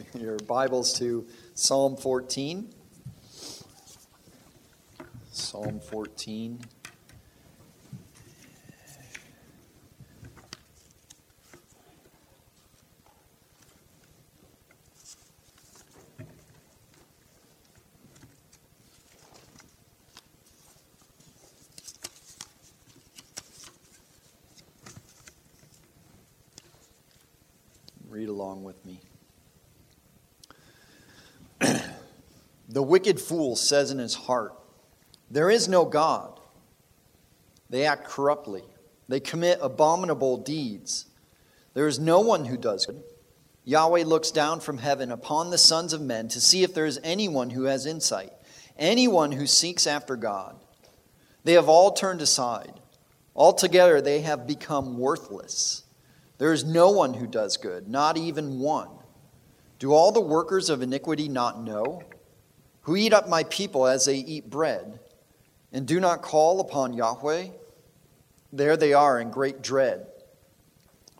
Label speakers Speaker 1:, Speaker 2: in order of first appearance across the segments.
Speaker 1: your Bibles to Psalm 14. Psalm 14. Read along with me. The wicked fool says in his heart, There is no God. They act corruptly, they commit abominable deeds. There is no one who does good. Yahweh looks down from heaven upon the sons of men to see if there is anyone who has insight, anyone who seeks after God. They have all turned aside. Altogether, they have become worthless. There is no one who does good, not even one. Do all the workers of iniquity not know? Who eat up my people as they eat bread, and do not call upon Yahweh? There they are in great dread.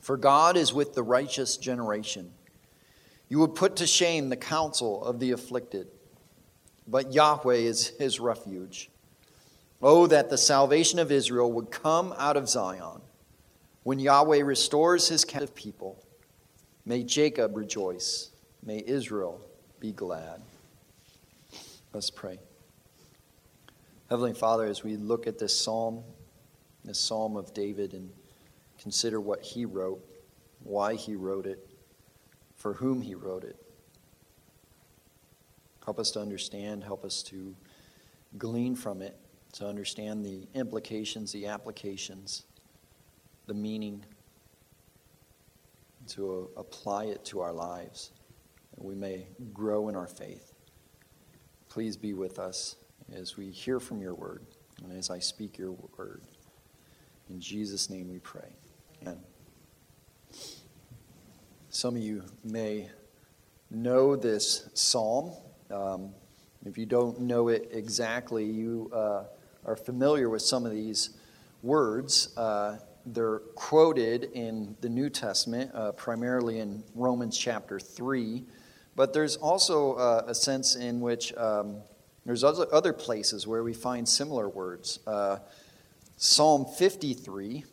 Speaker 1: For God is with the righteous generation. You would put to shame the counsel of the afflicted, but Yahweh is his refuge. Oh, that the salvation of Israel would come out of Zion. When Yahweh restores his captive people, may Jacob rejoice, may Israel be glad. Let's pray. Heavenly Father, as we look at this psalm, this psalm of David, and consider what he wrote, why he wrote it, for whom he wrote it, help us to understand, help us to glean from it, to understand the implications, the applications the meaning, to apply it to our lives, that we may grow in our faith. Please be with us as we hear from your word and as I speak your word. In Jesus' name we pray. Amen. Some of you may know this psalm. Um, if you don't know it exactly, you uh, are familiar with some of these words. Uh, they're quoted in the New Testament, uh, primarily in Romans chapter 3. But there's also uh, a sense in which um, there's other, places where we find similar words. Uh, Psalm 53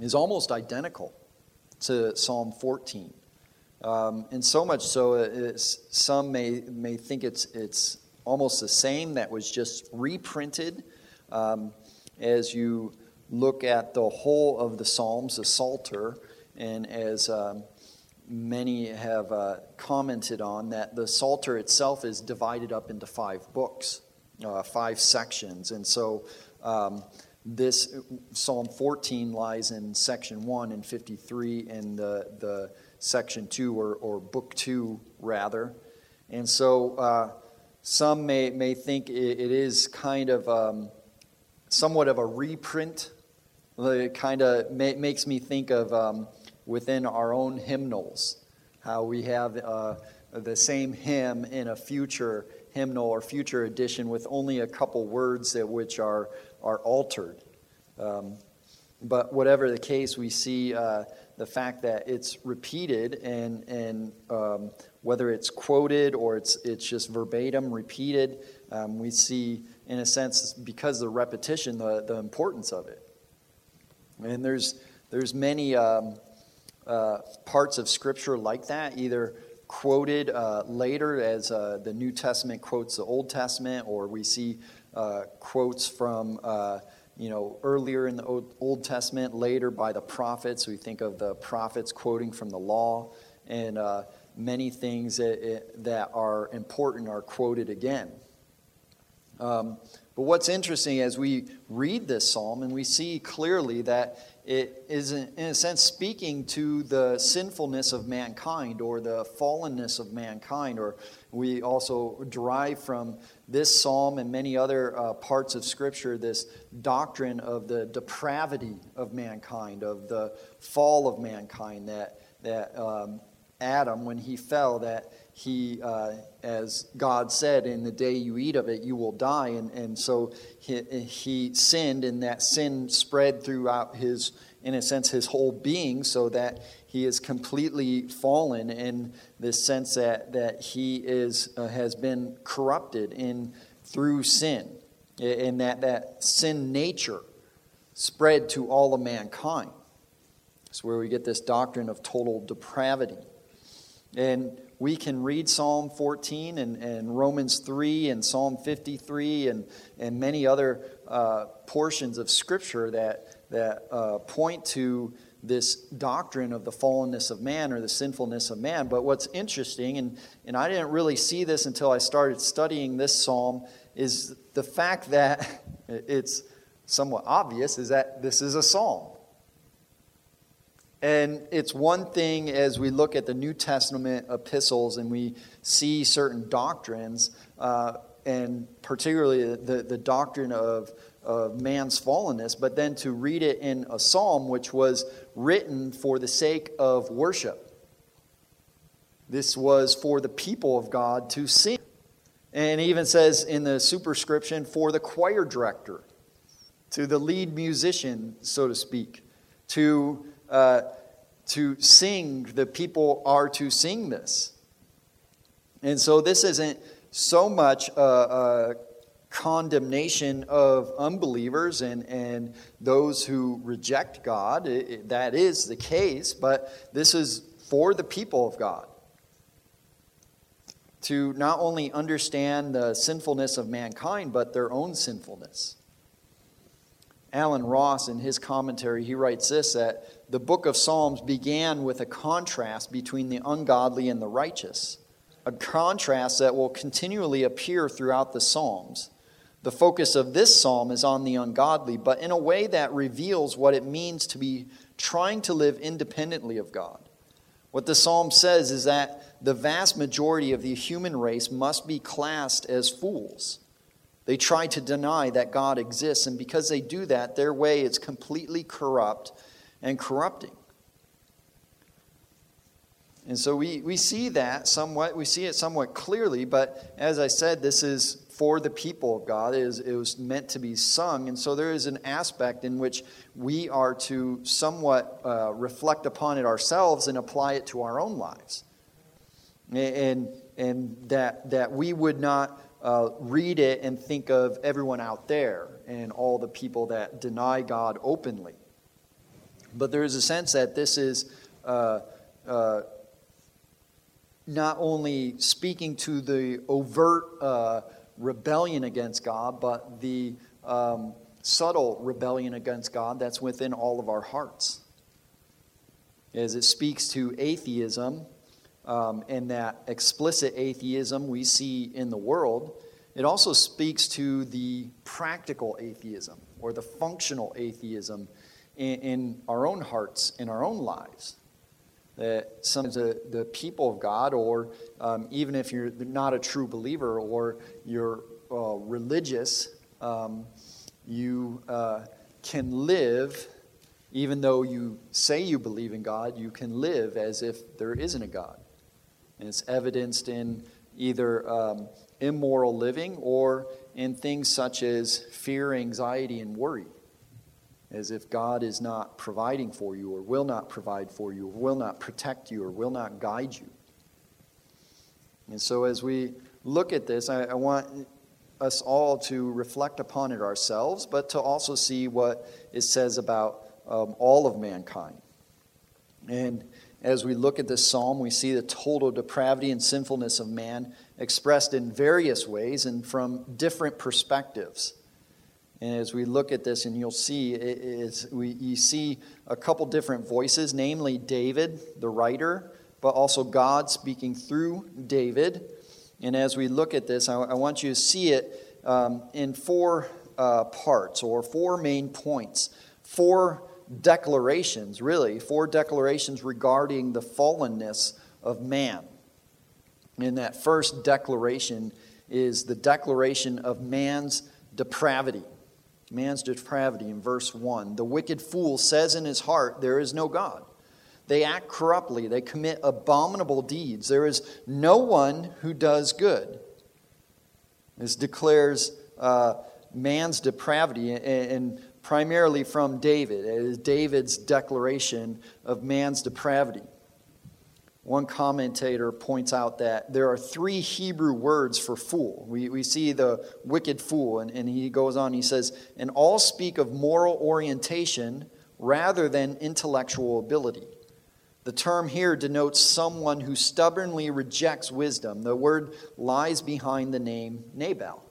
Speaker 1: is almost identical to Psalm 14. Um, and so much so, some may, may think it's, it's almost the same that was just reprinted. Um, as you look at the whole of the Psalms, the Psalter, and as um, many have uh, commented on, that the Psalter itself is divided up into five books, uh, five sections. And so um, this Psalm 14 lies in section 1 and 53 in the, the section 2, or, or book 2, rather. And so uh, some may, may think it, it is kind of um, somewhat of a reprint it kind of ma- makes me think of um, within our own hymnals, how we have uh, the same hymn in a future hymnal or future edition with only a couple words that which are, are altered. Um, but whatever the case, we see uh, the fact that it's repeated and, and um, whether it's quoted or it's, it's just verbatim repeated, um, we see, in a sense, because of the repetition, the, the importance of it. And there's, there's many um, uh, parts of Scripture like that, either quoted uh, later as uh, the New Testament quotes the Old Testament, or we see uh, quotes from uh, you know earlier in the Old Testament, later by the prophets. We think of the prophets quoting from the law, and many things that, that are important are quoted again. Um, but what's interesting as we read this psalm and we see clearly that it is, in a sense, speaking to the sinfulness of mankind or the fallenness of mankind. Or we also derive from this psalm and many other uh, parts of Scripture this doctrine of the depravity of mankind, of the fall of mankind, that, that um, Adam, when he fell, that he, uh, as God said, in the day you eat of it, you will die. And, and so he, he sinned, and that sin spread throughout his, in a sense, his whole being, so that he is completely fallen in this sense that, that he is, uh, has been corrupted in, through sin, and that, that sin nature spread to all of mankind. It's where we get this doctrine of total depravity. And we can read Psalm 14 and, and Romans 3 and Psalm 53 and, and many other uh, portions of Scripture that, that uh, point to this doctrine of the fallenness of man or the sinfulness of man. But what's interesting, and, and I didn't really see this until I started studying this psalm, is the fact that it's somewhat obvious is that this is a psalm. And it's one thing as we look at the New Testament epistles and we see certain doctrines, uh, and particularly the, the doctrine of, of man's fallenness, but then to read it in a psalm which was written for the sake of worship. This was for the people of God to sing. And even says in the superscription for the choir director, to the lead musician, so to speak, to uh, to sing, the people are to sing this. And so this isn't so much a, a condemnation of unbelievers and, and those who reject God. It, it, that is the case, but this is for the people of God to not only understand the sinfulness of mankind, but their own sinfulness. Allen Ross, in his commentary, he writes this that the book of Psalms began with a contrast between the ungodly and the righteous, a contrast that will continually appear throughout the Psalms. The focus of this psalm is on the ungodly, but in a way that reveals what it means to be trying to live independently of God. What the psalm says is that the vast majority of the human race must be classed as fools. They try to deny that God exists, and because they do that, their way is completely corrupt and corrupting. And so we, we see that somewhat, we see it somewhat clearly, but as I said, this is for the people of God. It, is, it was meant to be sung. And so there is an aspect in which we are to somewhat uh, reflect upon it ourselves and apply it to our own lives. And, and that, that we would not uh, read it and think of everyone out there and all the people that deny God openly. But there is a sense that this is uh, uh, not only speaking to the overt uh, rebellion against God, but the um, subtle rebellion against God that's within all of our hearts. As it speaks to atheism, um, and that explicit atheism we see in the world, it also speaks to the practical atheism or the functional atheism in, in our own hearts, in our own lives. That sometimes the, the people of God, or um, even if you're not a true believer or you're uh, religious, um, you uh, can live, even though you say you believe in God, you can live as if there isn't a God. And it's evidenced in either um, immoral living or in things such as fear, anxiety, and worry. As if God is not providing for you, or will not provide for you, or will not protect you, or will not guide you. And so, as we look at this, I, I want us all to reflect upon it ourselves, but to also see what it says about um, all of mankind. And as we look at this psalm, we see the total depravity and sinfulness of man expressed in various ways and from different perspectives. And as we look at this, and you'll see, we, you see a couple different voices, namely David, the writer, but also God speaking through David. And as we look at this, I, I want you to see it um, in four uh, parts or four main points, four declarations, really, four declarations regarding the fallenness of man. And that first declaration is the declaration of man's depravity. Man's depravity in verse 1. The wicked fool says in his heart, There is no God. They act corruptly, they commit abominable deeds. There is no one who does good. This declares uh, man's depravity. And primarily from David. It is David's declaration of man's depravity. One commentator points out that there are three Hebrew words for fool. We, we see the wicked fool, and, and he goes on, he says, and all speak of moral orientation rather than intellectual ability. The term here denotes someone who stubbornly rejects wisdom. The word lies behind the name Nabal.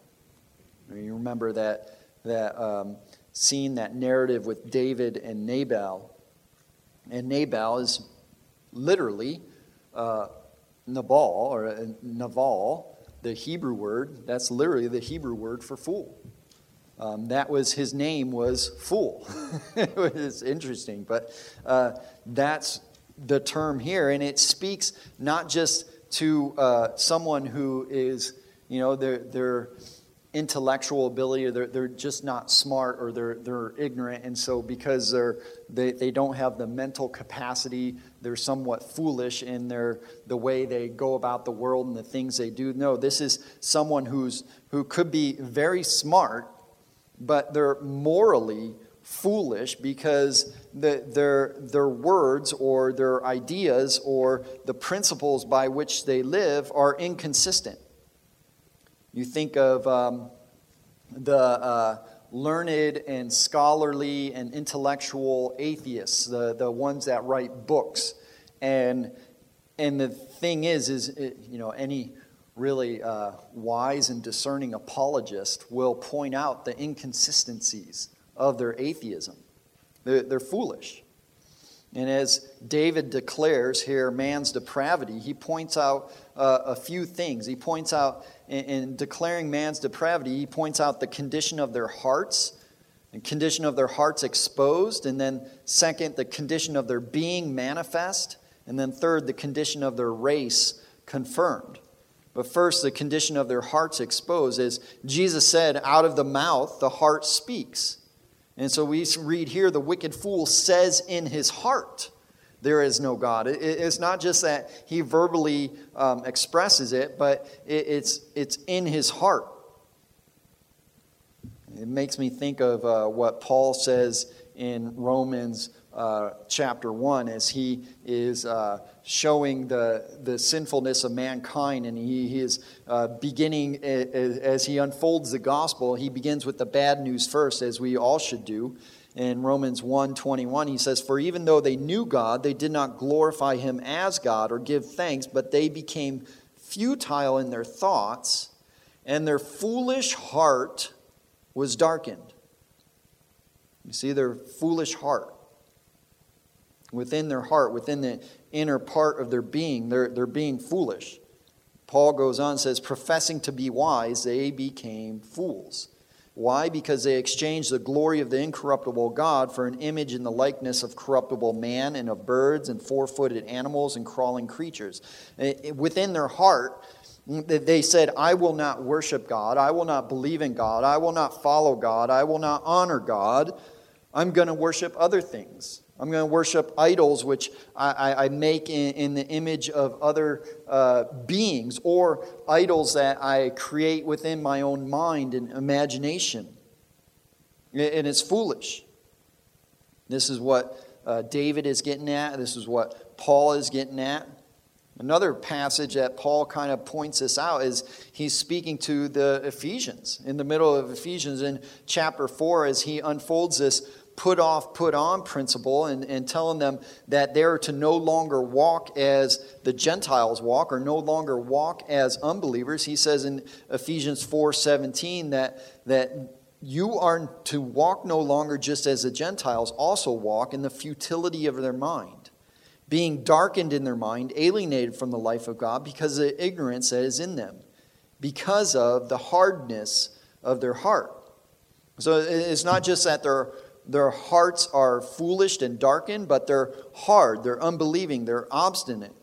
Speaker 1: You remember that, that um, scene, that narrative with David and Nabal. And Nabal is literally uh, Nabal, or uh, Naval, the Hebrew word. That's literally the Hebrew word for fool. Um, that was his name was fool. it was interesting, but uh, that's the term here, and it speaks not just to uh, someone who is, you know, their their intellectual ability, or they're, they're just not smart, or they're they're ignorant, and so because they're they, they don't have the mental capacity, they're somewhat foolish in their the way they go about the world and the things they do. No, this is someone who's who could be very smart, but they're morally foolish because the, their, their words or their ideas or the principles by which they live are inconsistent. You think of um, the uh, learned and scholarly and intellectual atheists, the, the ones that write books. And, and the thing is, is it, you know, any really uh, wise and discerning apologist will point out the inconsistencies of their atheism. They're, they're foolish. And as David declares here man's depravity, he points out uh, a few things. He points out, in, in, declaring man's depravity, he points out the condition of their hearts, the condition of their hearts exposed, and then second, the condition of their being manifest, and then third, the condition of their race confirmed. But first, the condition of their hearts exposed, as Jesus said, out of the mouth the heart speaks. And so we read here the wicked fool says in his heart, There is no God. It's not just that he verbally um, expresses it, but it's, it's in his heart. It makes me think of uh, what Paul says in Romans uh, chapter 1 as he is uh, showing the, the sinfulness of mankind and he, he is uh, beginning as, as he unfolds the gospel he begins with the bad news first as we all should do in romans 1 21 he says for even though they knew god they did not glorify him as god or give thanks but they became futile in their thoughts and their foolish heart was darkened you see their foolish heart within their heart, within the inner part of their being, they're, they're being foolish. Paul goes on and says, professing to be wise, they became fools. Why? Because they exchanged the glory of the incorruptible God for an image in the likeness of corruptible man and of birds and four footed animals and crawling creatures. Within their heart, mm, they said, I will not worship God. I will not believe in God. I will not follow God. I will not honor God. I'm going to worship other things. I'm going to worship idols, which I, I make in, in, the image of other uh, beings, or idols that I create within my own mind and imagination. And it's foolish. This is what uh, David is getting at. This is what Paul is getting at. Another passage that Paul kind of points this out is he's speaking to the Ephesians in the middle of Ephesians in chapter 4 as he unfolds this put off, put on principle and, and telling them that they're to no longer walk as the Gentiles walk or no longer walk as unbelievers. He says in Ephesians 4 17 that, that you are to walk no longer just as the Gentiles also walk in the futility of their mind, being darkened in their mind, alienated from the life of God because of the ignorance that is in them, because of the hardness of their heart. So it's not just that they're their hearts are foolish and darkened, but they're hard, they're unbelieving, they're obstinate.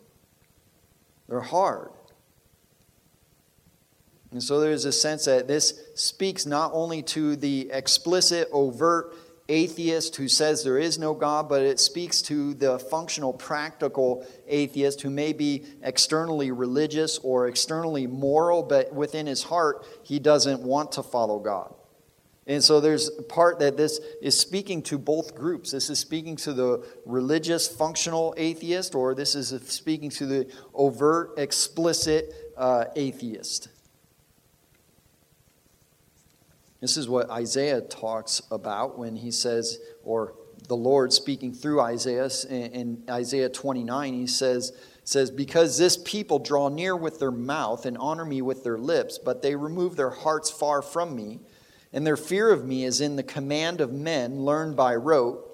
Speaker 1: They're hard. And so there's a sense that this speaks not only to the explicit, overt atheist who says there is no God, but it speaks to the functional, practical atheist who may be externally religious or externally moral, but within his heart, he doesn't want to follow God. And so there's a part that this is speaking to both groups. This is speaking to the religious, functional atheist, or this is speaking to the overt, explicit uh, atheist. This is what Isaiah talks about when he says, or the Lord speaking through Isaiah in Isaiah 29, he says, says, Because this people draw near with their mouth and honor me with their lips, but they remove their hearts far from me and their fear of me is in the command of men learned by rote.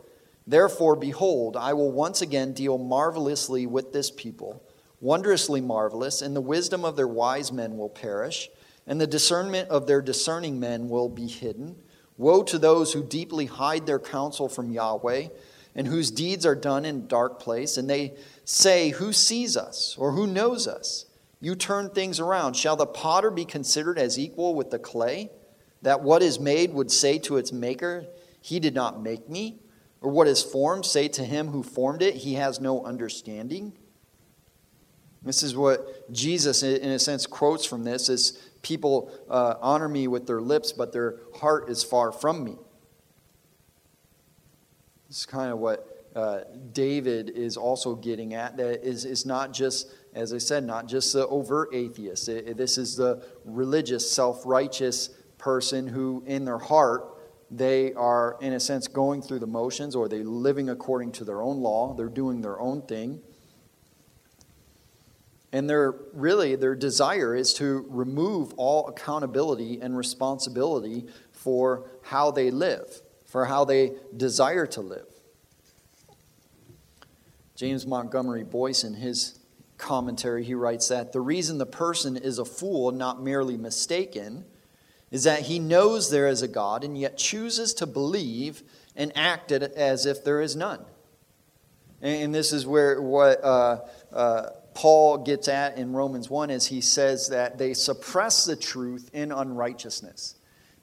Speaker 1: Therefore, behold, I will once again deal marvelously with this people, wondrously marvelous, and the wisdom of their wise men will perish, and the discernment of their discerning men will be hidden. Woe to those who deeply hide their counsel from Yahweh, and whose deeds are done in dark place, and they say, Who sees us, or who knows us? You turn things around. Shall the potter be considered as equal with the clay? That what is made would say to its maker, He did not make me? Or what is formed say to him who formed it, He has no understanding? This is what Jesus, in a sense, quotes from this is people uh, honor me with their lips, but their heart is far from me. This is kind of what uh, David is also getting at. That is, is not just, as I said, not just the overt atheist. It, this is the religious, self righteous person who, in their heart, they are, in a sense, going through the motions or they're living according to their own law. They're doing their own thing. And their really their desire is to remove all accountability and responsibility for how they live, for how they desire to live. James Montgomery Boice, in his commentary, he writes that the reason the person is a fool, not merely mistaken, is that he knows there is a God and yet chooses to believe and act as if there is none. And this is where what uh, uh, Paul gets at in Romans 1 is he says that they suppress the truth in unrighteousness.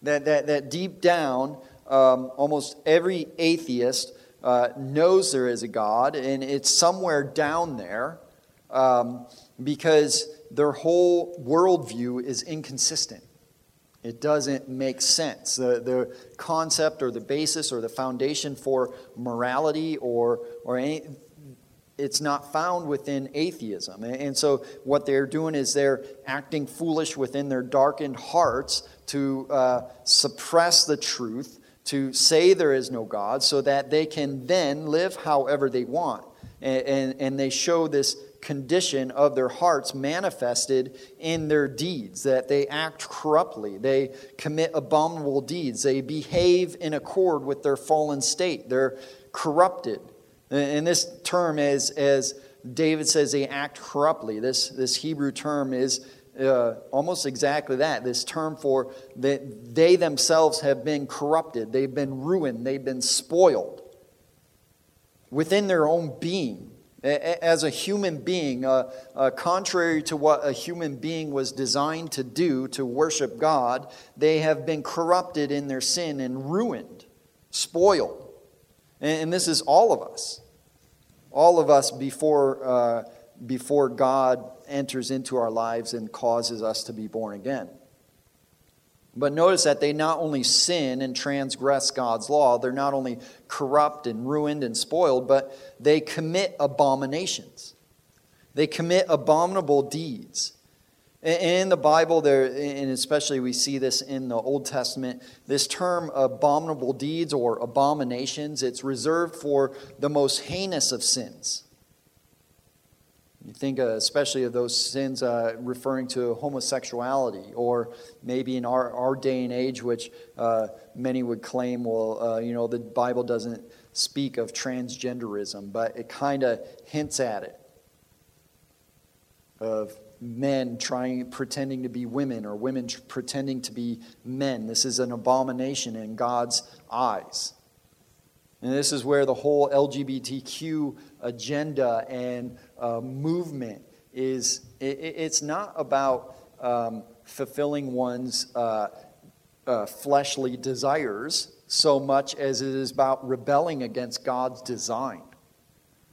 Speaker 1: That, that, that deep down, um, almost every atheist uh, knows there is a God, and it's somewhere down there um, because their whole worldview is inconsistent. It doesn't make sense. The, the concept or the basis or the foundation for morality or, or any, it's not found within atheism. And so what they're doing is they're acting foolish within their darkened hearts to uh, suppress the truth, to say there is no God, so that they can then live however they want. And, and, and they show this condition of their hearts manifested in their deeds, that they act corruptly, they commit abominable deeds, they behave in accord with their fallen state, they're corrupted. And this term, as, as David says, they act corruptly. This, this Hebrew term is uh, almost exactly that. This term for that they themselves have been corrupted, they've been ruined, they've been spoiled within their own being. As a human being, uh, uh, contrary to what a human being was designed to do, to worship God, they have been corrupted in their sin and ruined, spoiled. And, and this is all of us. All of us before, uh, before God enters into our lives and causes us to be born again. But notice that they not only sin and transgress God's law, they're not only corrupt and ruined and spoiled, but they commit abominations. They commit abominable deeds. In the Bible, there, and especially we see this in the Old Testament, this term abominable deeds or abominations, it's reserved for the most heinous of sins. You think uh, especially of those sins uh, referring to homosexuality, or maybe in our, our day and age, which uh, many would claim, well, uh, you know, the Bible doesn't speak of transgenderism, but it kind of hints at it of men trying pretending to be women or women tr- pretending to be men. This is an abomination in god's eyes. And this is where the whole lgbtq agenda and uh, movement is it, it's not about um, fulfilling one's uh, uh, fleshly desires so much as it is about rebelling against God's design.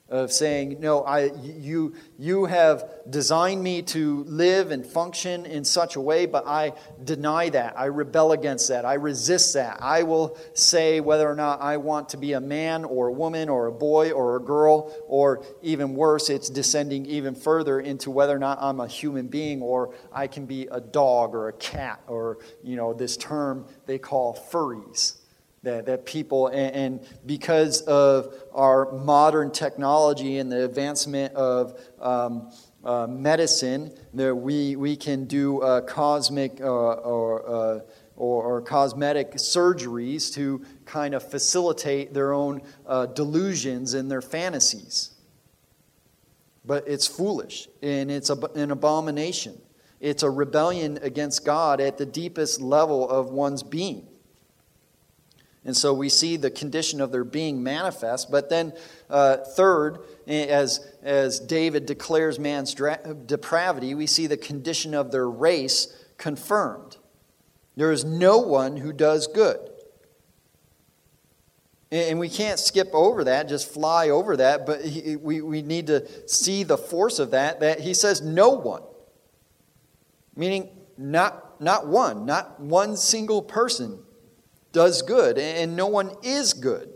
Speaker 1: Of saying, No, I, you, you have designed me to live and function in such a way, but I deny that. I rebel against that. I resist that. I will say whether or not I want to be a man or a woman or a boy or a girl, or even worse, it's descending even further into whether or not I'm a human being or I can be a dog or a cat or, you know, this term they call furries that, that people, and, and, because of our modern technology and the advancement of um, uh, medicine, that we, we can do uh, cosmic uh, or, uh, or, or, cosmetic surgeries to kind of facilitate their own uh, delusions and their fantasies. But it's foolish and it's an abomination. It's a rebellion against God at the deepest level of one's being. And so we see the condition of their being manifest. But then, uh, third, as, as David declares man's dra- depravity, we see the condition of their race confirmed. There is no one who does good. And we can't skip over that, just fly over that, but he, we, we need to see the force of that, that he says no one. Meaning, not, not one, not one single person does good, and no one is good.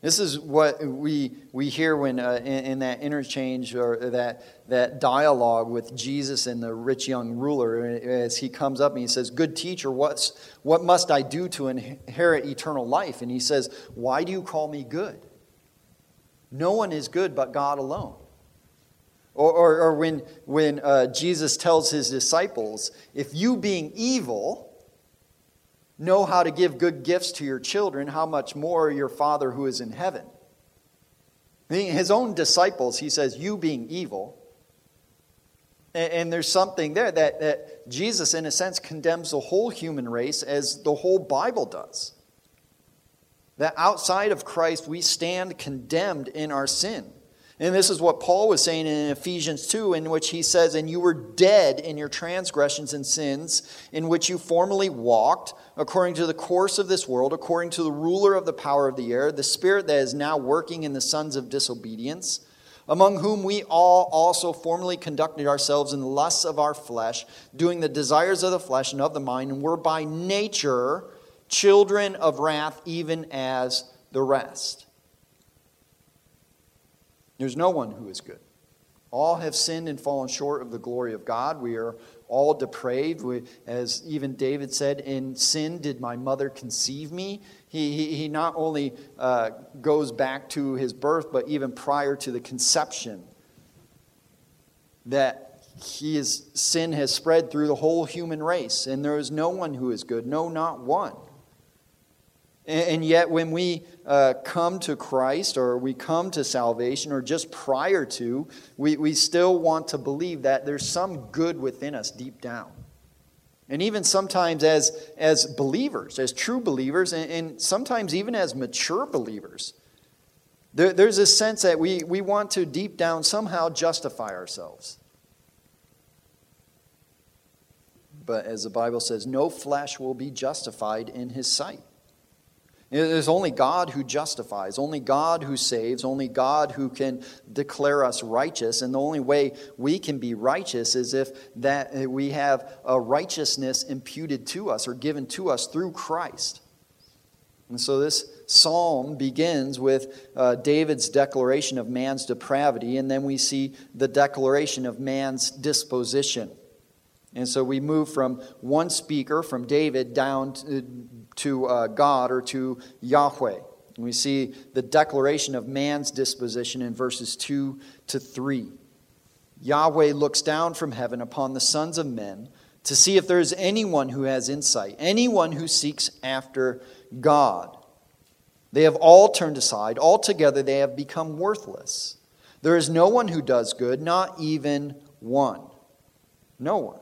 Speaker 1: This is what we, we hear when uh, in, in, that interchange or that, that dialogue with Jesus and the rich young ruler as he comes up and he says, Good teacher, what's, what must I do to inherit eternal life? And he says, Why do you call me good? No one is good but God alone. Or, or, or when, when uh, Jesus tells his disciples, If you being evil, know how to give good gifts to your children, how much more your Father who is in heaven. His own disciples, he says, You being evil. And there's something there that, that Jesus, in a sense, condemns the whole human race as the whole Bible does. That outside of Christ, we stand condemned in our sin. And this is what Paul was saying in Ephesians 2, in which he says, And you were dead in your transgressions and sins, in which you formerly walked, according to the course of this world, according to the ruler of the power of the air, the spirit that is now working in the sons of disobedience, among whom we all also formerly conducted ourselves in the lusts of our flesh, doing the desires of the flesh and of the mind, and were by nature children of wrath, even as the rest. There's no one who is good. All have sinned and fallen short of the glory of God. We are all depraved. We, as even David said, In sin did my mother conceive me. He, he, he not only uh, goes back to his birth, but even prior to the conception, that his sin has spread through the whole human race, and there is no one who is good, no, not one. And yet, when we uh, come to Christ or we come to salvation or just prior to, we, we still want to believe that there's some good within us deep down. And even sometimes as, as believers, as true believers, and, and sometimes even as mature believers, there, there's a sense that we, we want to deep down somehow justify ourselves. But as the Bible says, no flesh will be justified in his sight. It is only God who justifies, only God who saves, only God who can declare us righteous. And the only way we can be righteous is if that we have a righteousness imputed to us or given to us through Christ. And so this psalm begins with uh, David's declaration of man's depravity, and then we see the declaration of man's disposition. And so we move from one speaker, from David, down to, to uh, God or to Yahweh. And we see the declaration of man's disposition in verses 2 to 3. Yahweh looks down from heaven upon the sons of men to see if there is anyone who has insight, anyone who seeks after God. They have all turned aside. Altogether, they have become worthless. There is no one who does good, not even one. No one.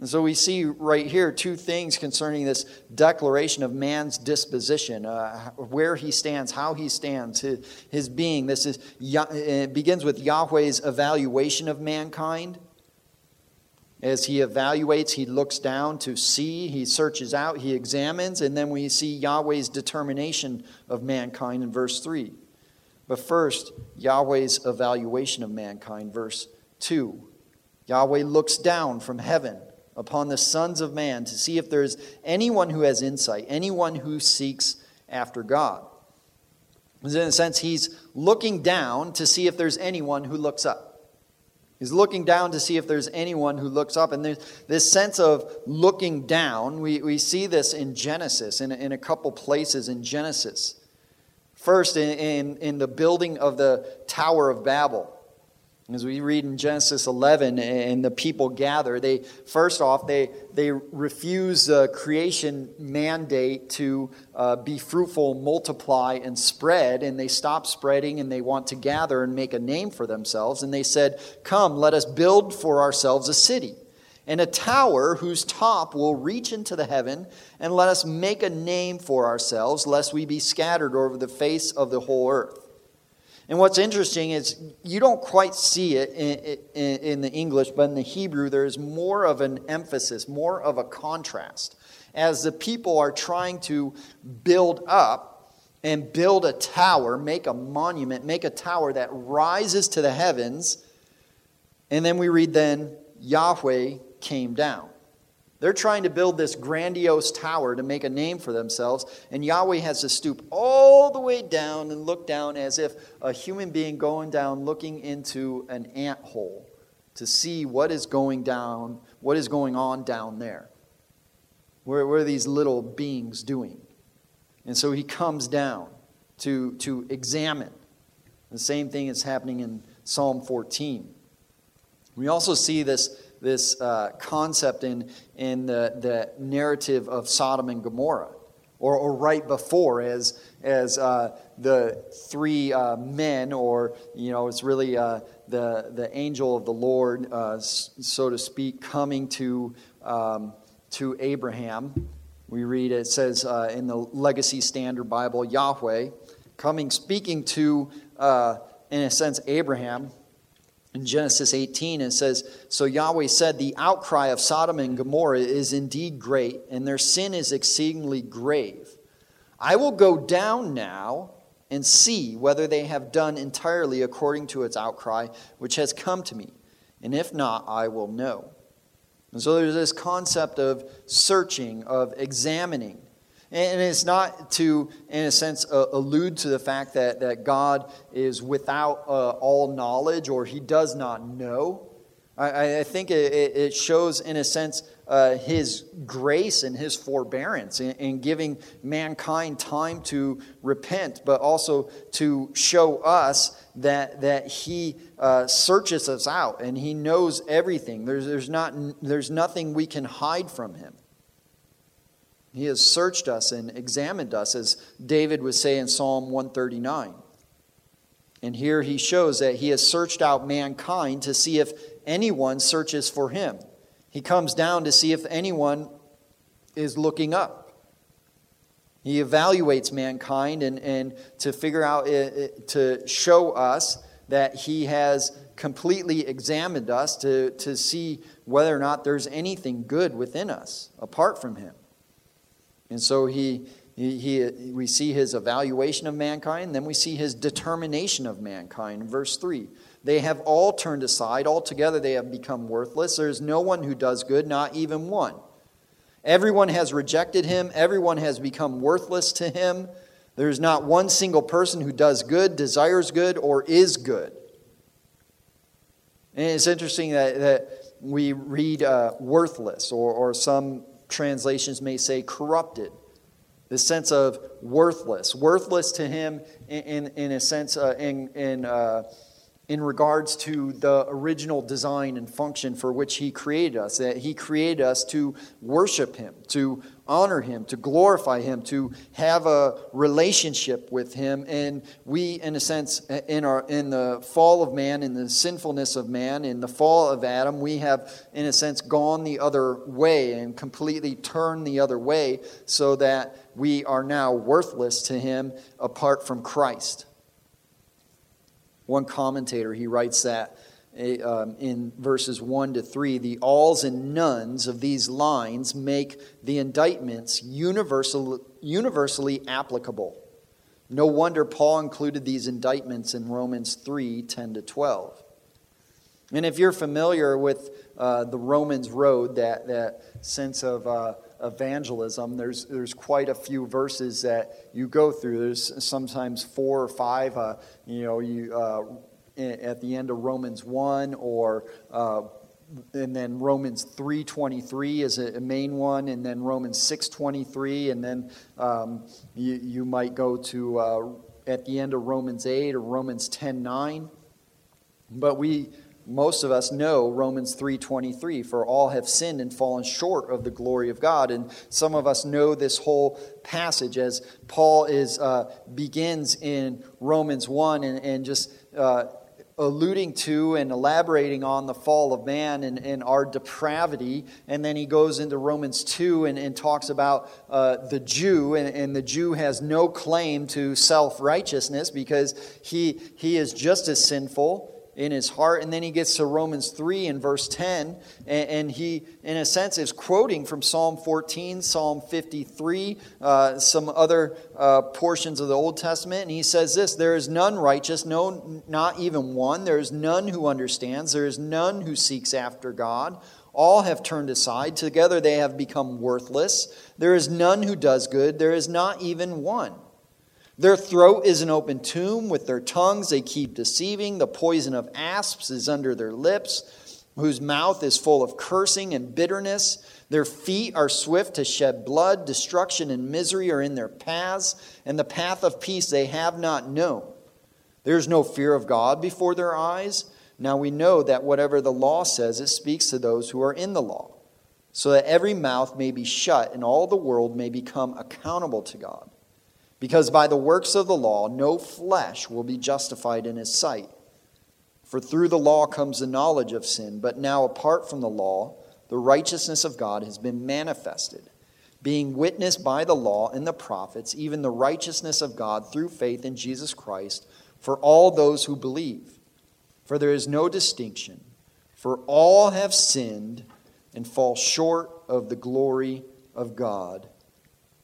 Speaker 1: And so we see right here two things concerning this declaration of man's disposition, uh, where he stands, how he stands, his, his being. This is it begins with Yahweh's evaluation of mankind. As he evaluates, he looks down to see, he searches out, he examines, and then we see Yahweh's determination of mankind in verse 3. But first, Yahweh's evaluation of mankind, verse 2. Yahweh looks down from heaven upon the sons of man to see if there is anyone who has insight, anyone who seeks after God. In a sense, he's looking down to see if there's anyone who looks up. He's looking down to see if there's anyone who looks up. And there's this sense of looking down. We, we see this in Genesis, in, in a couple places in Genesis. First, in, in, in the building of the Tower of Babel. As we read in Genesis 11, and the people gather, they first off they they refuse the creation mandate to uh, be fruitful, multiply, and spread, and they stop spreading, and they want to gather and make a name for themselves. And they said, "Come, let us build for ourselves a city." and a tower whose top will reach into the heaven, and let us make a name for ourselves, lest we be scattered over the face of the whole earth. And what's interesting is you don't quite see it in, in, in, the English, but in the Hebrew, there's more of an emphasis, more of a contrast. As the people are trying to build up and build a tower, make a monument, make a tower that rises to the heavens, and then we read, then Yahweh came down. They're trying to build this grandiose tower to make a name for themselves, and Yahweh has to stoop all the way down and look down as if a human being going down looking into an ant hole to see what is going down, what is going on down there. What, are these little beings doing? And so he comes down to, to examine. The same thing is happening in Psalm 14. We also see this this uh, concept in, in the, the narrative of Sodom and Gomorrah, or, or right before, as, as uh, the three uh, men, or, you know, it's really uh, the, the angel of the Lord, uh, so to speak, coming to, um, to Abraham. We read it says uh, in the Legacy Standard Bible, Yahweh, coming, speaking to, in a sense, Abraham in Genesis 18, it says, So Yahweh said, The outcry of Sodom and Gomorrah is indeed great, and their sin is exceedingly grave. I will go down now and see whether they have done entirely according to its outcry, which has come to me. And if not, I will know. And so there's this concept of searching, of examining. And it's not to, in a sense, uh, allude to the fact that, that God is without uh, all knowledge or he does not know. I, I think it, it, shows, in a sense, uh, his grace and his forbearance in, in, giving mankind time to repent, but also to show us that, that he uh, searches us out and he knows everything. There's, there's, not, there's nothing we can hide from him. He has searched us and examined us, as David would say in Psalm 139. And here he shows that he has searched out mankind to see if anyone searches for him. He comes down to see if anyone is looking up. He evaluates mankind and, and to figure out, eh, eh, to show us that he has completely examined us to, to see whether or not there's anything good within us apart from him. And so he, he, he, we see his evaluation of mankind, then we see his determination of mankind. Verse 3 They have all turned aside, altogether they have become worthless. There is no one who does good, not even one. Everyone has rejected him, everyone has become worthless to him. There is not one single person who does good, desires good, or is good. And it's interesting that, that we read uh, worthless, or, or some translations may say corrupted. The sense of worthless. Worthless to him in, in, in a sense, uh, in, in, uh, in regards to the original design and function for which he created us. That he created us to worship him, to honor him, to glorify him, to have a relationship with him. And we, in a sense, in, our, in the fall of man, in the sinfulness of man, in the fall of Adam, we have, in a sense, gone the other way and completely turned the other way so that we are now worthless to him apart from Christ. One commentator, he writes that um, in verses 1 to 3, the alls and nones of these lines make the indictments universal, universally applicable. No wonder Paul included these indictments in Romans 3 10 to 12. And if you're familiar with uh, the Romans road, that, that sense of uh, evangelism, there's, there's quite a few verses that you go through. There's sometimes four or five, uh, you know, you, uh, at the end of Romans 1 or uh, and then Romans 3.23 is a main one, and then Romans 6.23, and then um, you, you might go to uh, at the end of Romans 8 or Romans 10.9. But we, most of us know Romans 3.23, for all have sinned and fallen short of the glory of God. And some of us know this whole passage as Paul is, uh, begins in Romans 1 and, and just... Uh, alluding to and elaborating on the fall of man and, and our depravity. And then he goes into Romans 2 and, and talks about uh, the Jew, and, and the Jew has no claim to self righteousness because he, he is just as sinful in his heart. And then he gets to Romans 3 in verse 10, and, and he, in a sense, is quoting from Psalm 14, Psalm 53, uh, some other uh, portions of the Old Testament. And he says this There is none righteous, no, not even one. There is none who understands. There is none who seeks after God. All have turned aside. Together they have become worthless. There is none who does good. There is not even one. Their throat is an open tomb. With their tongues they keep deceiving. The poison of asps is under their lips, whose mouth is full of cursing and bitterness. Their feet are swift to shed blood. Destruction and misery are in their paths, and the path of peace they have not known. There is no fear of God before their eyes. Now we know that whatever the law says, it speaks to those who are in the law, so that every mouth may be shut and all the world may become accountable to God. Because by the works of the law, no flesh will be justified in his sight. For through the law comes the knowledge of sin, but now apart from the law, the righteousness of God has been manifested, being witnessed by the law and the prophets, even the righteousness of God through faith in Jesus Christ for all those who believe. For there is no distinction, for all have sinned and fall short of the glory of God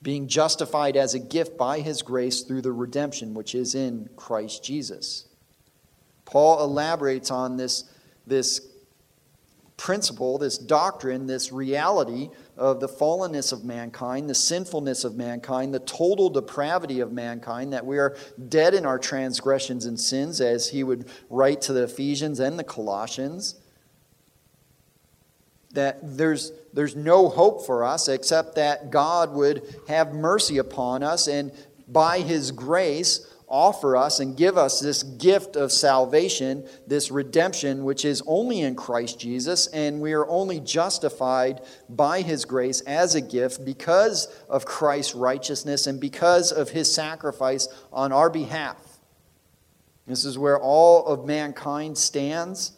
Speaker 1: being justified as a gift by his grace through the redemption which is in Christ Jesus. Paul elaborates on this, this principle, this doctrine, this reality of the fallenness of mankind, the sinfulness of mankind, the total depravity of mankind, that we are dead in our transgressions and sins, as he would write to the Ephesians and the Colossians that there's, there's no hope for us except that God would have mercy upon us and by His grace offer us and give us this gift of salvation, this redemption, which is only in Christ Jesus, and we are only justified by His grace as a gift because of Christ's righteousness and because of His sacrifice on our behalf. This is where all of mankind stands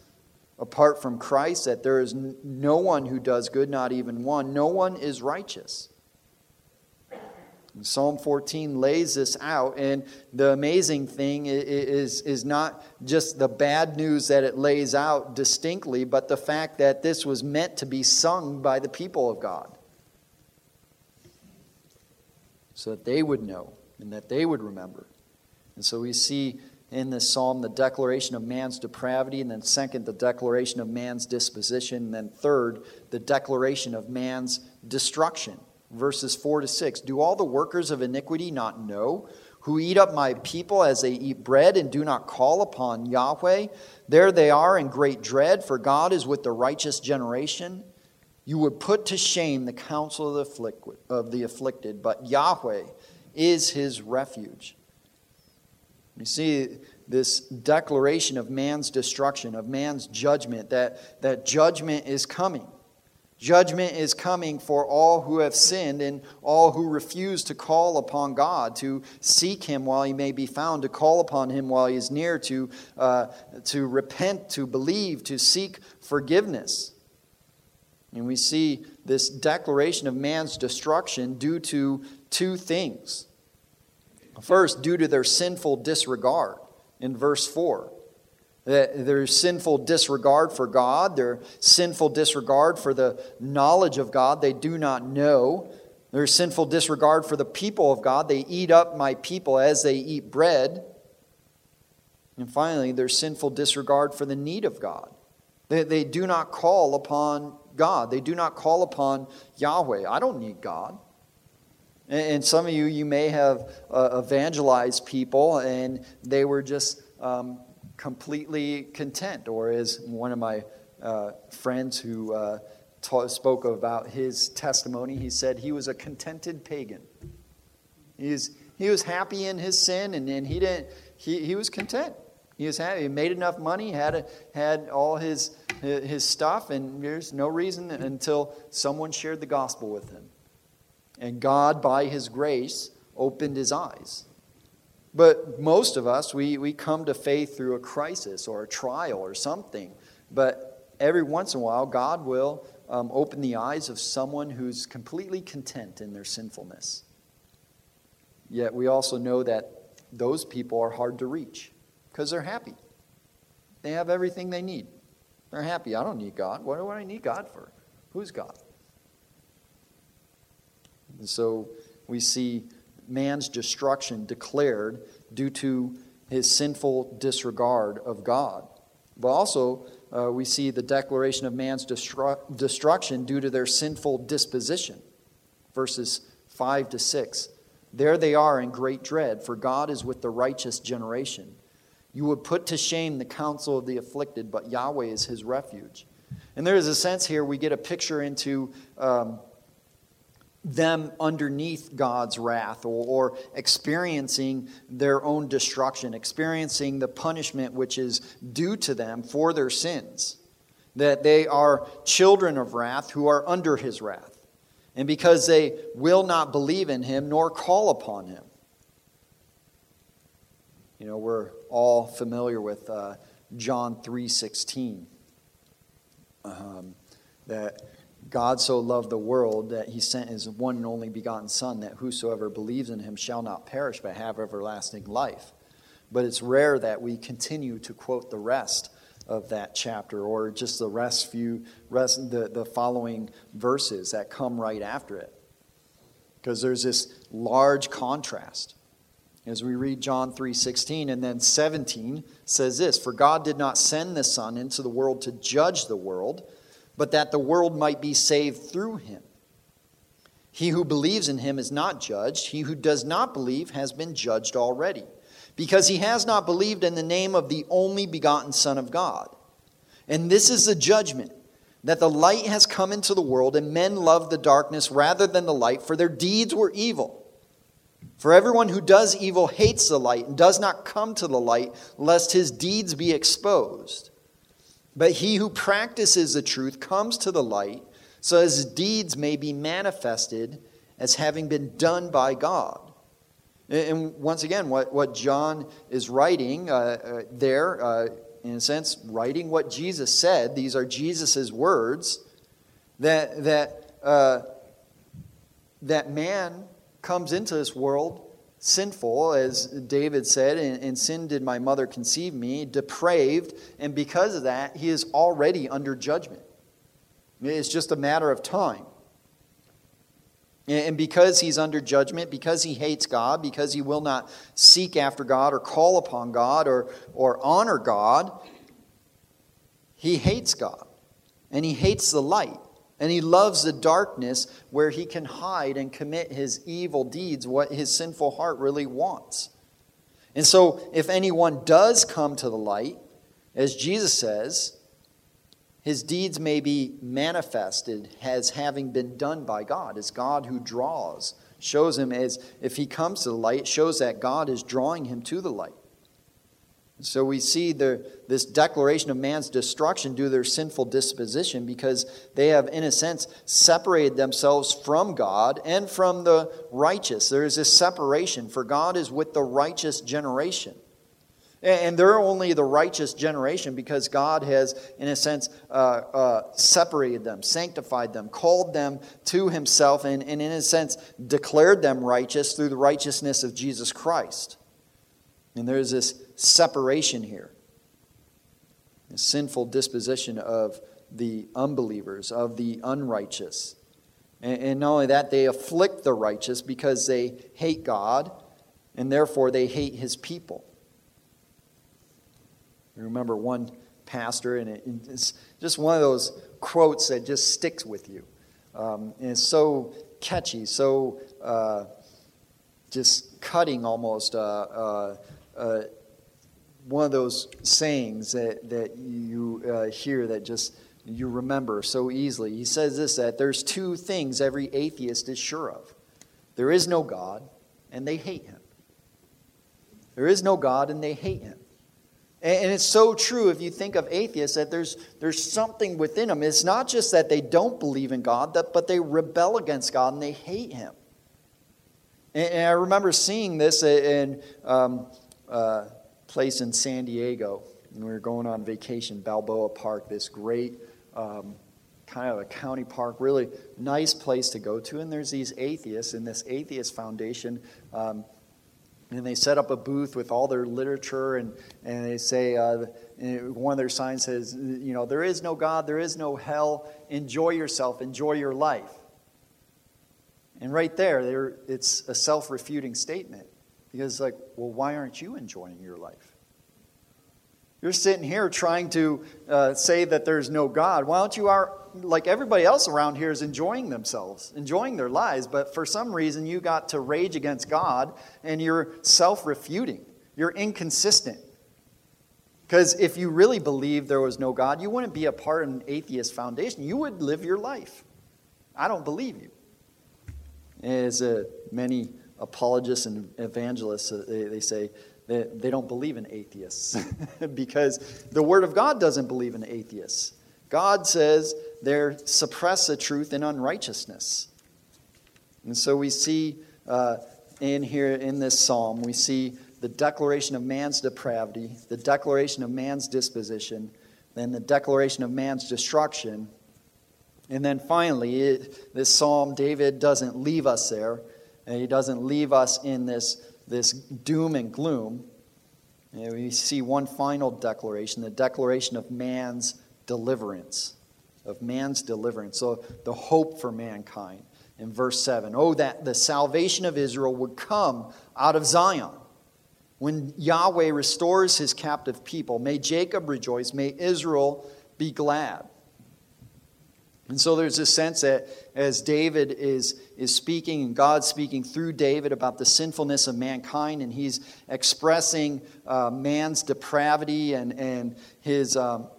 Speaker 1: apart from Christ, that there is no one who does good, not even one. No one is righteous. And Psalm 14 lays this out, and the amazing thing is, is not just the bad news that it lays out distinctly, but the fact that this was meant to be sung by the people of God. So that they would know and that they would remember. And so we see in this psalm the declaration of man's depravity, and then second, the declaration of man's disposition, and then third, the declaration of man's destruction. Verses 4 to 6 Do all the workers of iniquity not know? Who eat up my people as they eat bread and do not call upon Yahweh? There they are in great dread, for God is with the righteous generation. You would put to shame the counsel of the afflicted, but Yahweh is his refuge. You see this declaration of man's destruction, of man's judgment, that, that judgment is coming. Judgment is coming for all who have sinned and all who refuse to call upon God, to seek Him while He may be found, to call upon Him while He is near, to, uh, to repent, to believe, to seek forgiveness. And we see this declaration of man's destruction due to two things. First, due to their sinful disregard in verse 4. Their sinful disregard for God, their sinful disregard for the knowledge of God. They do not know Their sinful disregard for the people of God. They eat up my people as they eat bread. And finally, their sinful disregard for the need of God. They, they do not call upon God. They do not call upon Yahweh. I don't need God. And some of you, you may have uh, evangelized people and they were just um, completely content. Or as one of my uh, friends who uh, spoke about his testimony, he said he was a contented pagan. He was, he was happy in his sin and, and he, didn't, he, he was content. He was happy. He made enough money, had, a, had all his, his stuff, and there's no reason until someone shared the gospel with him. And God, by his grace, opened his eyes. But most of us, we, we come to faith through a crisis or a trial or something. But every once in a while, God will um, open the eyes of someone who's completely content in their sinfulness. Yet we also know that those people are hard to reach because they're happy. They have everything they need. They're happy. I don't need God. What do I need God for? Who's God? And so we see man's destruction declared due to his sinful disregard of God. But also, uh, we see the declaration of man's destru- destruction due to their sinful disposition. Verses 5 to 6. There they are in great dread, for God is with the righteous generation. You would put to shame the counsel of the afflicted, but Yahweh is his refuge. And there is a sense here, we get a picture into um, them underneath God's wrath or, or, experiencing their own destruction, experiencing the punishment which is due to them for their sins. That they are children of wrath who are under his wrath. And because they will not believe in him nor call upon him. You know, we're all familiar with uh, John 3.16. Um, that God so loved the world that he sent his one and only begotten Son, that whosoever believes in him shall not perish but have everlasting life. But it's rare that we continue to quote the rest of that chapter or just the rest few rest the, the following verses that come right after it. Because there's this large contrast. As we read John 3:16 and then 17 says this, for God did not send the Son into the world to judge the world, but that the world might be saved through him. He who believes in him is not judged. He who does not believe has been judged already, because he has not believed in the name of the only begotten Son of God. And this is the judgment that the light has come into the world, and men love the darkness rather than the light, for their deeds were evil. For everyone who does evil hates the light and does not come to the light, lest his deeds be exposed. But he who practices the truth comes to the light, so his deeds may be manifested as having been done by God. And once again, what, what John is writing uh, uh, there, uh, in a sense, writing what Jesus said, these are Jesus' words, that, that, uh, that man comes into this world sinful, as David said, in, sin did my mother conceive me, depraved, and because of that, he is already under judgment. It's just a matter of time. And because he's under judgment, because he hates God, because he will not seek after God or call upon God or, or honor God, he hates God. And he hates the light. And he loves the darkness where he can hide and commit his evil deeds, what his sinful heart really wants. And so, if anyone does come to the light, as Jesus says, his deeds may be manifested as having been done by God. It's God who draws, shows him as if he comes to the light, shows that God is drawing him to the light. So we see the, this declaration of man's destruction due to their sinful disposition because they have, in a sense, separated themselves from God and from the righteous. There is this separation, for God is with the righteous generation. And they're only the righteous generation because God has, in a sense, uh, uh, separated them, sanctified them, called them to Himself, and, and, in a sense, declared them righteous through the righteousness of Jesus Christ. And there's this separation here. The sinful disposition of the unbelievers, of the unrighteous. And, and not only that, they afflict the righteous because they hate God, and therefore they hate his people. I remember one pastor, and it's just one of those quotes that just sticks with you. Um, and it's so catchy, so uh, just cutting almost. Uh, uh, uh one of those sayings that, that you uh, hear that just you remember so easily. He says this that there's two things every atheist is sure of there is no God, and they hate him. There is no God, and they hate him. And it's so true if you think of atheists that there's, there's something within them. It's not just that they don't believe in God, but they rebel against God and they hate Him. And, I remember seeing this in um, a place in San Diego. And we were going on vacation, Balboa Park, this great um, kind of a county park, really nice place to go to. And there's these atheists in this atheist foundation. Um, and they set up a booth with all their literature and, and they say uh, one of their signs says you know there is no god there is no hell enjoy yourself enjoy your life and right there it's a self-refuting statement because like well why aren't you enjoying your life you're sitting here trying to uh, say that there's no God. Why don't you are like everybody else around here is enjoying themselves, enjoying their lives, but for some reason you got to rage against God and you're self-refuting. You're inconsistent. Because if you really believe there was no God, you wouldn't be a part of an atheist foundation. You would live your life. I don't believe you. As uh, many apologists and evangelists, uh, they, they say, they, they don't believe in atheists because the Word of God doesn't believe in atheists. God says they suppress the truth in unrighteousness. And so we see uh, in here in this psalm, we see the declaration of man's depravity, the declaration of man's disposition, then the declaration of man's destruction. And then finally, it, this psalm, David doesn't leave us there, and he doesn't leave us in this this doom and gloom, and we see one final declaration the declaration of man's deliverance. Of man's deliverance. So, the hope for mankind in verse 7. Oh, that the salvation of Israel would come out of Zion. When Yahweh restores his captive people, may Jacob rejoice, may Israel be glad. And so there's a sense that as David is, is speaking, and God's speaking through David about the sinfulness of mankind, and he's expressing uh, man's depravity and, and his um,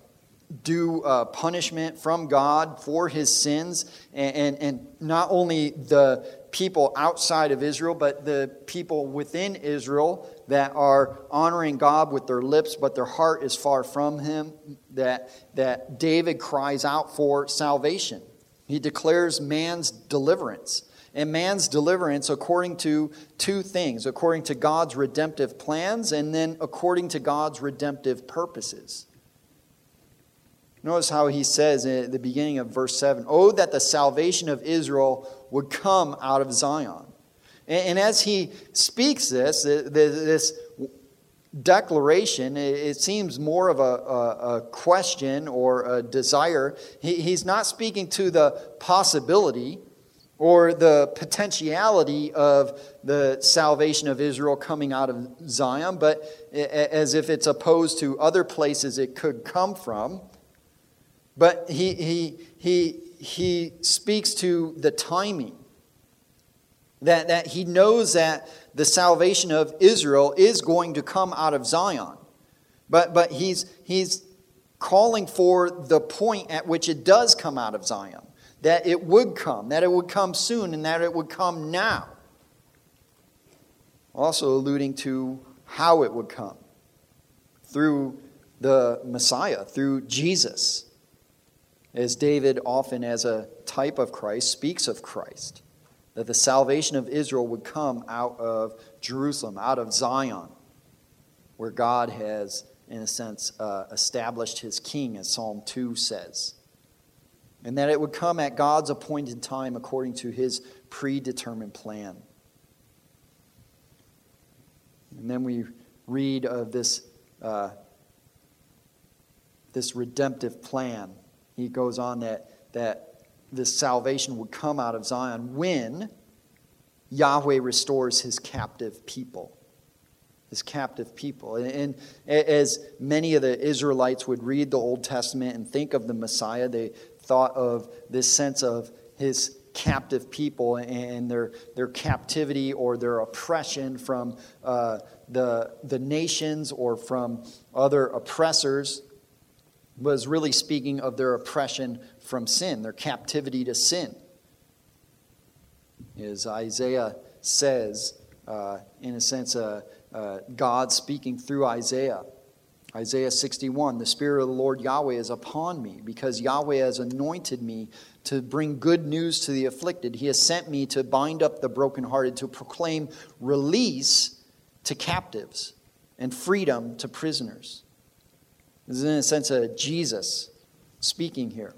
Speaker 1: due uh, punishment from God for his sins, and, and, and not only the people outside of Israel, but the people within Israel that are honoring God with their lips, but their heart is far from Him, that, that David cries out for salvation. He declares man's deliverance. And man's deliverance according to two things according to God's redemptive plans, and then according to God's redemptive purposes. Notice how he says at the beginning of verse 7 Oh, that the salvation of Israel would come out of Zion. And, as he speaks this, this declaration, it seems more of a, question or a desire. he's not speaking to the possibility or the potentiality of the salvation of Israel coming out of Zion, but as if it's opposed to other places it could come from. But he, he, he, he speaks to the timing. That, that he knows that the salvation of Israel is going to come out of Zion. But, but he's, he's calling for the point at which it does come out of Zion. That it would come, that it would come soon, and that it would come now. Also alluding to how it would come through the Messiah, through Jesus as David, often as a type of Christ, speaks of Christ, that the salvation of Israel would come out of Jerusalem, out of Zion, where God has, in a sense, uh, established his king, as Psalm 2 says. And that it would come at God's appointed time according to his predetermined plan. And then we read of this, uh, this redemptive plan he goes on that, that this salvation would come out of Zion when Yahweh restores his captive people. His captive people. And, as many of the Israelites would read the Old Testament and think of the Messiah, they thought of this sense of his captive people and their, their captivity or their oppression from uh, the, the nations or from other oppressors was really speaking of their oppression from sin, their captivity to sin. As Isaiah says, uh, in a sense, uh, uh, God speaking through Isaiah. Isaiah 61 The Spirit of the Lord Yahweh is upon me, because Yahweh has anointed me to bring good news to the afflicted. He has sent me to bind up the brokenhearted, to proclaim release to captives and freedom to prisoners. This is, in a sense, a Jesus speaking here,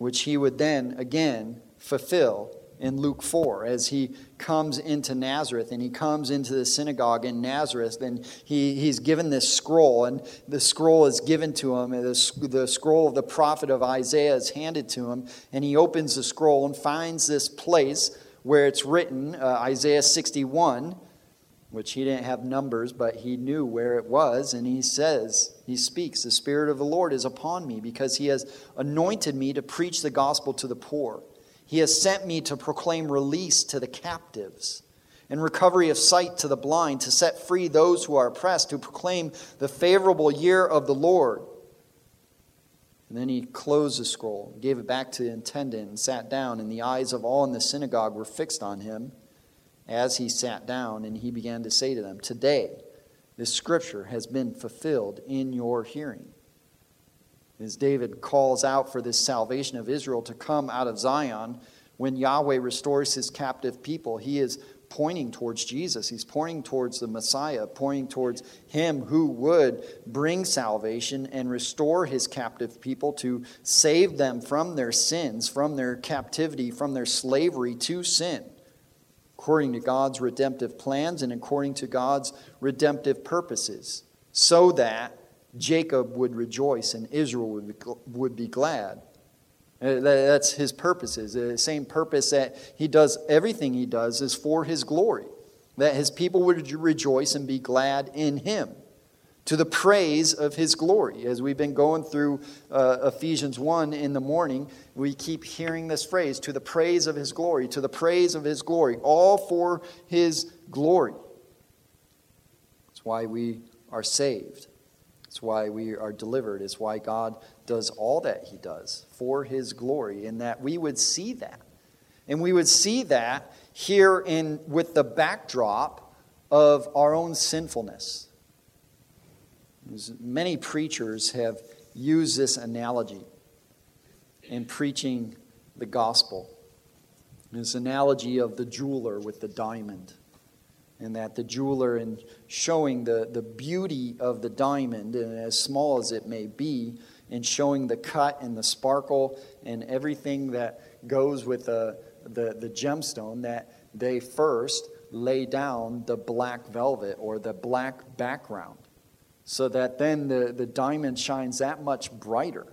Speaker 1: which he would then again fulfill in Luke 4 as he comes into Nazareth and he comes into the synagogue in Nazareth and he, he's given this scroll and the scroll is given to him and the, the scroll of the prophet of Isaiah is handed to him and he opens the scroll and finds this place where it's written uh, Isaiah 61 which he didn't have numbers but he knew where it was and he says he speaks the spirit of the Lord is upon me because he has anointed me to preach the gospel to the poor he has sent me to proclaim release to the captives and recovery of sight to the blind, to set free those who are oppressed, to proclaim the favorable year of the Lord. And then he closed the scroll, gave it back to the attendant, and sat down, and the eyes of all in the synagogue were fixed on him as he sat down, and he began to say to them, Today, this scripture has been fulfilled in your hearing. As David calls out for this salvation of Israel to come out of Zion, when Yahweh restores his captive people, he is pointing towards Jesus. He's pointing towards the Messiah, pointing towards him who would bring salvation and restore his captive people to save them from their sins, from their captivity, from their slavery to sin, according to God's redemptive plans and according to God's redemptive purposes, so that Jacob would rejoice and Israel would be, would be glad. Uh, that's his purposes. The same purpose that he does everything he does is for his glory, that his people would rejoice and be glad in him to the praise of his glory. As we've been going through uh, Ephesians 1 in the morning, we keep hearing this phrase to the praise of his glory, to the praise of his glory, all for his glory. That's why we are saved. It's why we are delivered. It's why God does all that He does for His glory, and that we would see that. And we would see that here in with the backdrop of our own sinfulness. Many preachers have used this analogy in preaching the gospel. This analogy of the jeweler with the diamond and that the jeweler, in showing the, the beauty of the diamond, and as small as it may be, in showing the cut and the sparkle and everything that goes with the, the, the gemstone, that they first lay down the black velvet or the black background so that then the, the diamond shines that much brighter.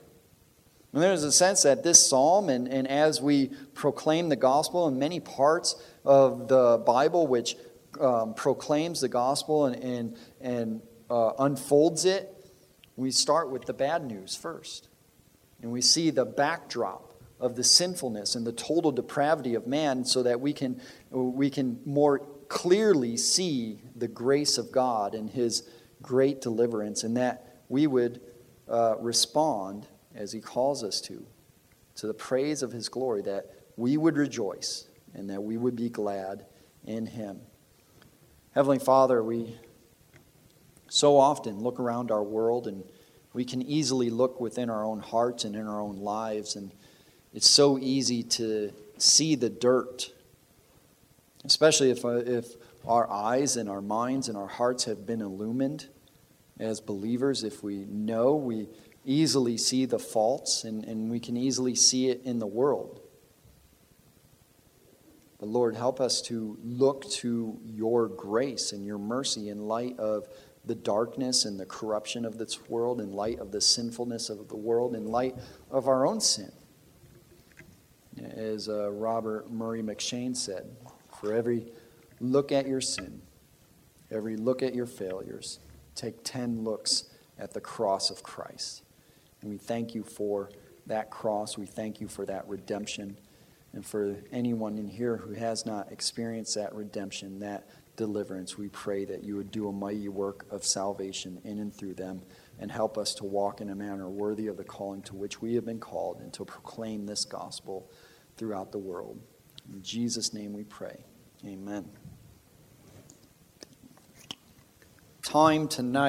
Speaker 1: And there's a sense that this psalm, and, and as we proclaim the gospel in many parts of the Bible, which um, proclaims the gospel and, and, and uh, unfolds it, we start with the bad news first. And we see the backdrop of the sinfulness and the total depravity of man so that we can, we can more clearly see the grace of God and his great deliverance, and that we would uh, respond as he calls us to, to the praise of his glory, that we would rejoice and that we would be glad in him. Heavenly Father, we so often look around our world and we can easily look within our own hearts and in our own lives, and it's so easy to see the dirt, especially if, uh, if our eyes and our minds and our hearts have been illumined as believers. If we know, we easily see the faults and, and we can easily see it in the world. But Lord, help us to look to your grace and your mercy in light of the darkness and the corruption of this world, in light of the sinfulness of the world, in light of our own sin. as uh, Robert Murray M'Cheyne said, for every look at your sin, every look at your failures, take 10 looks at the cross of Christ. And we thank you for that cross. We thank you for that redemption. And for anyone in here who has not experienced that redemption, that deliverance, we pray that you would do a mighty work of salvation in and through them and help us to walk in a manner worthy of the calling to which we have been called and to proclaim this gospel throughout the world. In Jesus' name we pray. Amen. Time tonight.